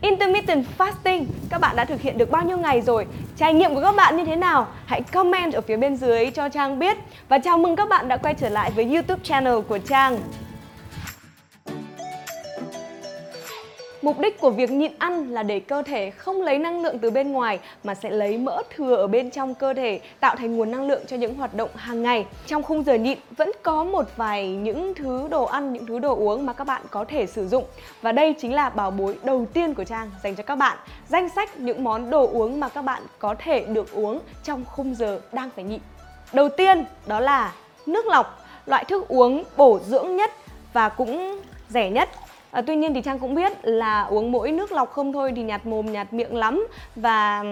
Intermittent fasting, các bạn đã thực hiện được bao nhiêu ngày rồi? Trải nghiệm của các bạn như thế nào? Hãy comment ở phía bên dưới cho Trang biết. Và chào mừng các bạn đã quay trở lại với YouTube channel của Trang. Mục đích của việc nhịn ăn là để cơ thể không lấy năng lượng từ bên ngoài mà sẽ lấy mỡ thừa ở bên trong cơ thể tạo thành nguồn năng lượng cho những hoạt động hàng ngày. Trong khung giờ nhịn vẫn có một vài những thứ đồ ăn, những thứ đồ uống mà các bạn có thể sử dụng. Và đây chính là bảo bối đầu tiên của Trang dành cho các bạn. Danh sách những món đồ uống mà các bạn có thể được uống trong khung giờ đang phải nhịn. Đầu tiên đó là nước lọc, loại thức uống bổ dưỡng nhất và cũng rẻ nhất À, tuy nhiên thì Trang cũng biết là uống mỗi nước lọc không thôi thì nhạt mồm nhạt miệng lắm và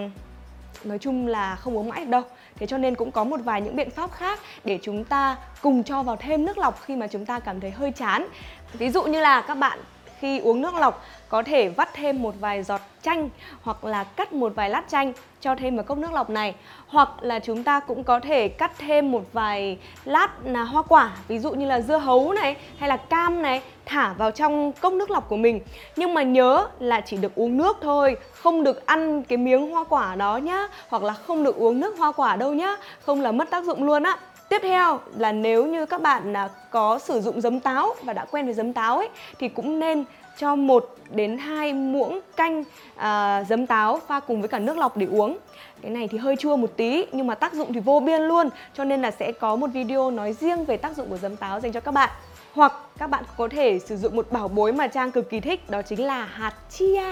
nói chung là không uống mãi được đâu. Thế cho nên cũng có một vài những biện pháp khác để chúng ta cùng cho vào thêm nước lọc khi mà chúng ta cảm thấy hơi chán. Ví dụ như là các bạn khi uống nước lọc có thể vắt thêm một vài giọt chanh hoặc là cắt một vài lát chanh cho thêm vào cốc nước lọc này. Hoặc là chúng ta cũng có thể cắt thêm một vài lát là hoa quả, ví dụ như là dưa hấu này hay là cam này, thả vào trong cốc nước lọc của mình. Nhưng mà nhớ là chỉ được uống nước thôi, không được ăn cái miếng hoa quả đó nhá, hoặc là không được uống nước hoa quả đâu nhá, không là mất tác dụng luôn á. Tiếp theo là nếu như các bạn à, có sử dụng giấm táo và đã quen với giấm táo ấy thì cũng nên cho 1 đến 2 muỗng canh à, giấm táo pha cùng với cả nước lọc để uống. Cái này thì hơi chua một tí nhưng mà tác dụng thì vô biên luôn cho nên là sẽ có một video nói riêng về tác dụng của giấm táo dành cho các bạn. Hoặc các bạn có thể sử dụng một bảo bối mà Trang cực kỳ thích đó chính là hạt chia.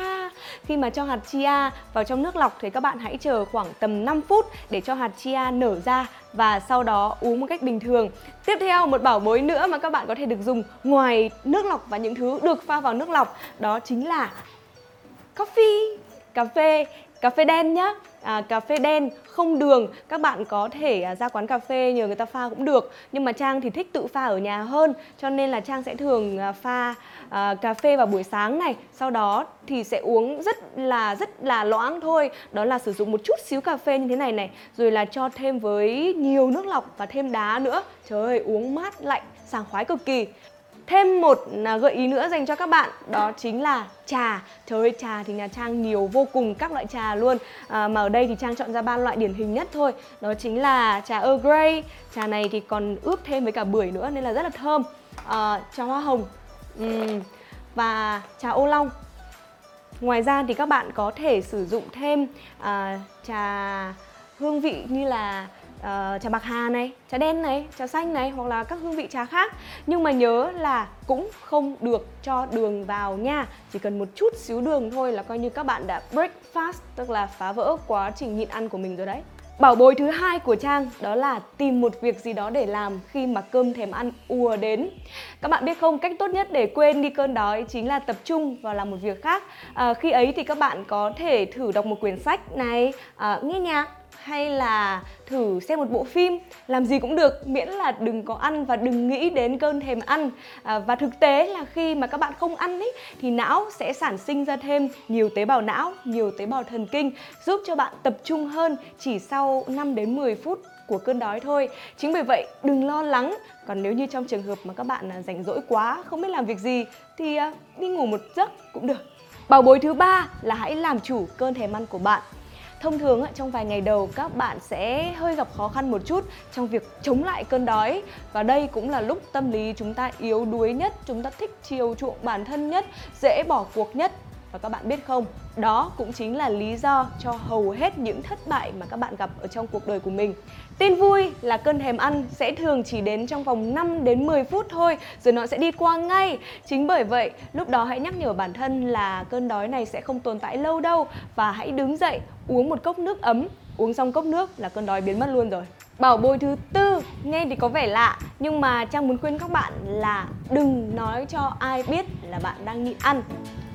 Khi mà cho hạt chia vào trong nước lọc thì các bạn hãy chờ khoảng tầm 5 phút để cho hạt chia nở ra và sau đó uống một cách bình thường. Tiếp theo một bảo bối nữa mà các bạn có thể được dùng ngoài nước lọc và những thứ được pha vào nước lọc đó chính là coffee, cà phê, cà phê đen nhá. À, cà phê đen không đường. Các bạn có thể à, ra quán cà phê nhờ người ta pha cũng được. Nhưng mà trang thì thích tự pha ở nhà hơn cho nên là trang sẽ thường à, pha à, cà phê vào buổi sáng này. Sau đó thì sẽ uống rất là rất là loãng thôi. Đó là sử dụng một chút xíu cà phê như thế này này. Rồi là cho thêm với nhiều nước lọc và thêm đá nữa. Trời ơi uống mát lạnh sảng khoái cực kỳ. Thêm một à, gợi ý nữa dành cho các bạn đó chính là trà. Trời ơi trà thì nhà Trang nhiều vô cùng các loại trà luôn. À, mà ở đây thì Trang chọn ra ba loại điển hình nhất thôi. Đó chính là trà Earl Grey. Trà này thì còn ướp thêm với cả bưởi nữa nên là rất là thơm. À, trà hoa hồng uhm, và trà ô long. Ngoài ra thì các bạn có thể sử dụng thêm à, trà hương vị như là Ờ, uh, trà bạc hà này, trà đen này, trà xanh này hoặc là các hương vị trà khác. Nhưng mà nhớ là cũng không được cho đường vào nha. Chỉ cần một chút xíu đường thôi là coi như các bạn đã break fast tức là phá vỡ quá trình nhịn ăn của mình rồi đấy. Bảo bối thứ hai của Trang đó là tìm một việc gì đó để làm khi mà cơm thèm ăn ùa đến. Các bạn biết không, cách tốt nhất để quên đi cơn đói chính là tập trung vào làm một việc khác. À, khi ấy thì các bạn có thể thử đọc một quyển sách này, à, nghe nhạc hay là thử xem một bộ phim làm gì cũng được miễn là đừng có ăn và đừng nghĩ đến cơn thèm ăn. À, và thực tế là khi mà các bạn không ăn ấy thì não sẽ sản sinh ra thêm nhiều tế bào não nhiều tế bào thần kinh giúp cho bạn tập trung hơn chỉ sau 5 đến 10 phút của cơn đói thôi. Chính vì vậy đừng lo lắng. Còn nếu như trong trường hợp mà các bạn à, rảnh rỗi quá không biết làm việc gì thì à, đi ngủ một giấc cũng được. Bảo bối thứ ba là hãy làm chủ cơn thèm ăn của bạn. Thông thường trong vài ngày đầu các bạn sẽ hơi gặp khó khăn một chút trong việc chống lại cơn đói. Và đây cũng là lúc tâm lý chúng ta yếu đuối nhất, chúng ta thích chiều chuộng bản thân nhất, dễ bỏ cuộc nhất và các bạn biết không, đó cũng chính là lý do cho hầu hết những thất bại mà các bạn gặp ở trong cuộc đời của mình. Tin vui là cơn thèm ăn sẽ thường chỉ đến trong vòng 5 đến 10 phút thôi rồi nó sẽ đi qua ngay. Chính bởi vậy, lúc đó hãy nhắc nhở bản thân là cơn đói này sẽ không tồn tại lâu đâu và hãy đứng dậy uống một cốc nước ấm, uống xong cốc nước là cơn đói biến mất luôn rồi. Bảo bối thứ tư, nghe thì có vẻ lạ nhưng mà Trang muốn khuyên các bạn là đừng nói cho ai biết là bạn đang nhịn ăn.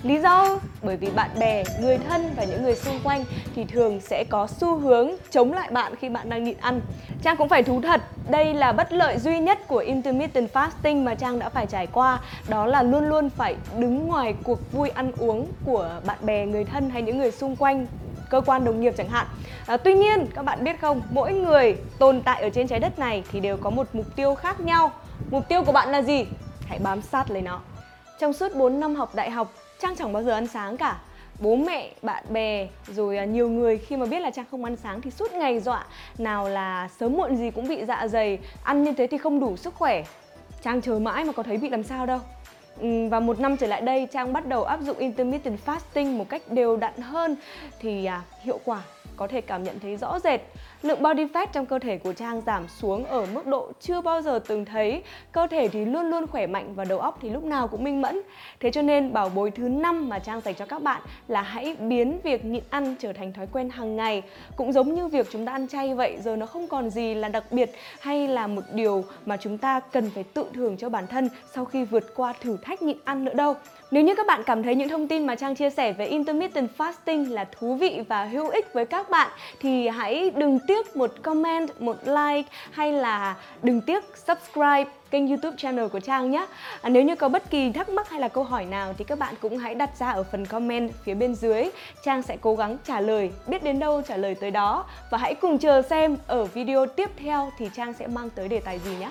Lý do? Bởi vì bạn bè, người thân và những người xung quanh thì thường sẽ có xu hướng chống lại bạn khi bạn đang nhịn ăn. Trang cũng phải thú thật, đây là bất lợi duy nhất của intermittent fasting mà Trang đã phải trải qua. Đó là luôn luôn phải đứng ngoài cuộc vui ăn uống của bạn bè, người thân hay những người xung quanh cơ quan đồng nghiệp chẳng hạn. À, tuy nhiên các bạn biết không mỗi người tồn tại ở trên trái đất này thì đều có một mục tiêu khác nhau. Mục tiêu của bạn là gì? Hãy bám sát lấy nó. Trong suốt 4 năm học đại học Trang chẳng bao giờ ăn sáng cả. Bố mẹ, bạn bè rồi à, nhiều người khi mà biết là Trang không ăn sáng thì suốt ngày dọa nào là sớm muộn gì cũng bị dạ dày, ăn như thế thì không đủ sức khỏe. Trang chờ mãi mà có thấy bị làm sao đâu. Ừ, và một năm trở lại đây, Trang bắt đầu áp dụng intermittent fasting một cách đều đặn hơn. Thì à, hiệu quả có thể cảm nhận thấy rõ rệt. Lượng body fat trong cơ thể của Trang giảm xuống ở mức độ chưa bao giờ từng thấy. Cơ thể thì luôn luôn khỏe mạnh và đầu óc thì lúc nào cũng minh mẫn. Thế cho nên bảo bối thứ năm mà Trang dành cho các bạn là hãy biến việc nhịn ăn trở thành thói quen hàng ngày. Cũng giống như việc chúng ta ăn chay vậy, giờ nó không còn gì là đặc biệt hay là một điều mà chúng ta cần phải tự thưởng cho bản thân sau khi vượt qua thử thách nhịn ăn nữa đâu. Nếu như các bạn cảm thấy những thông tin mà Trang chia sẻ về intermittent fasting là thú vị và hữu ích với các các bạn thì hãy đừng tiếc một comment, một like hay là đừng tiếc subscribe kênh youtube channel của Trang nhé. À, Nếu như có bất kỳ thắc mắc hay là câu hỏi nào thì các bạn cũng hãy đặt ra ở phần comment phía bên dưới. Trang sẽ cố gắng trả lời, biết đến đâu trả lời tới đó. Và hãy cùng chờ xem ở video tiếp theo thì Trang sẽ mang tới đề tài gì nhé.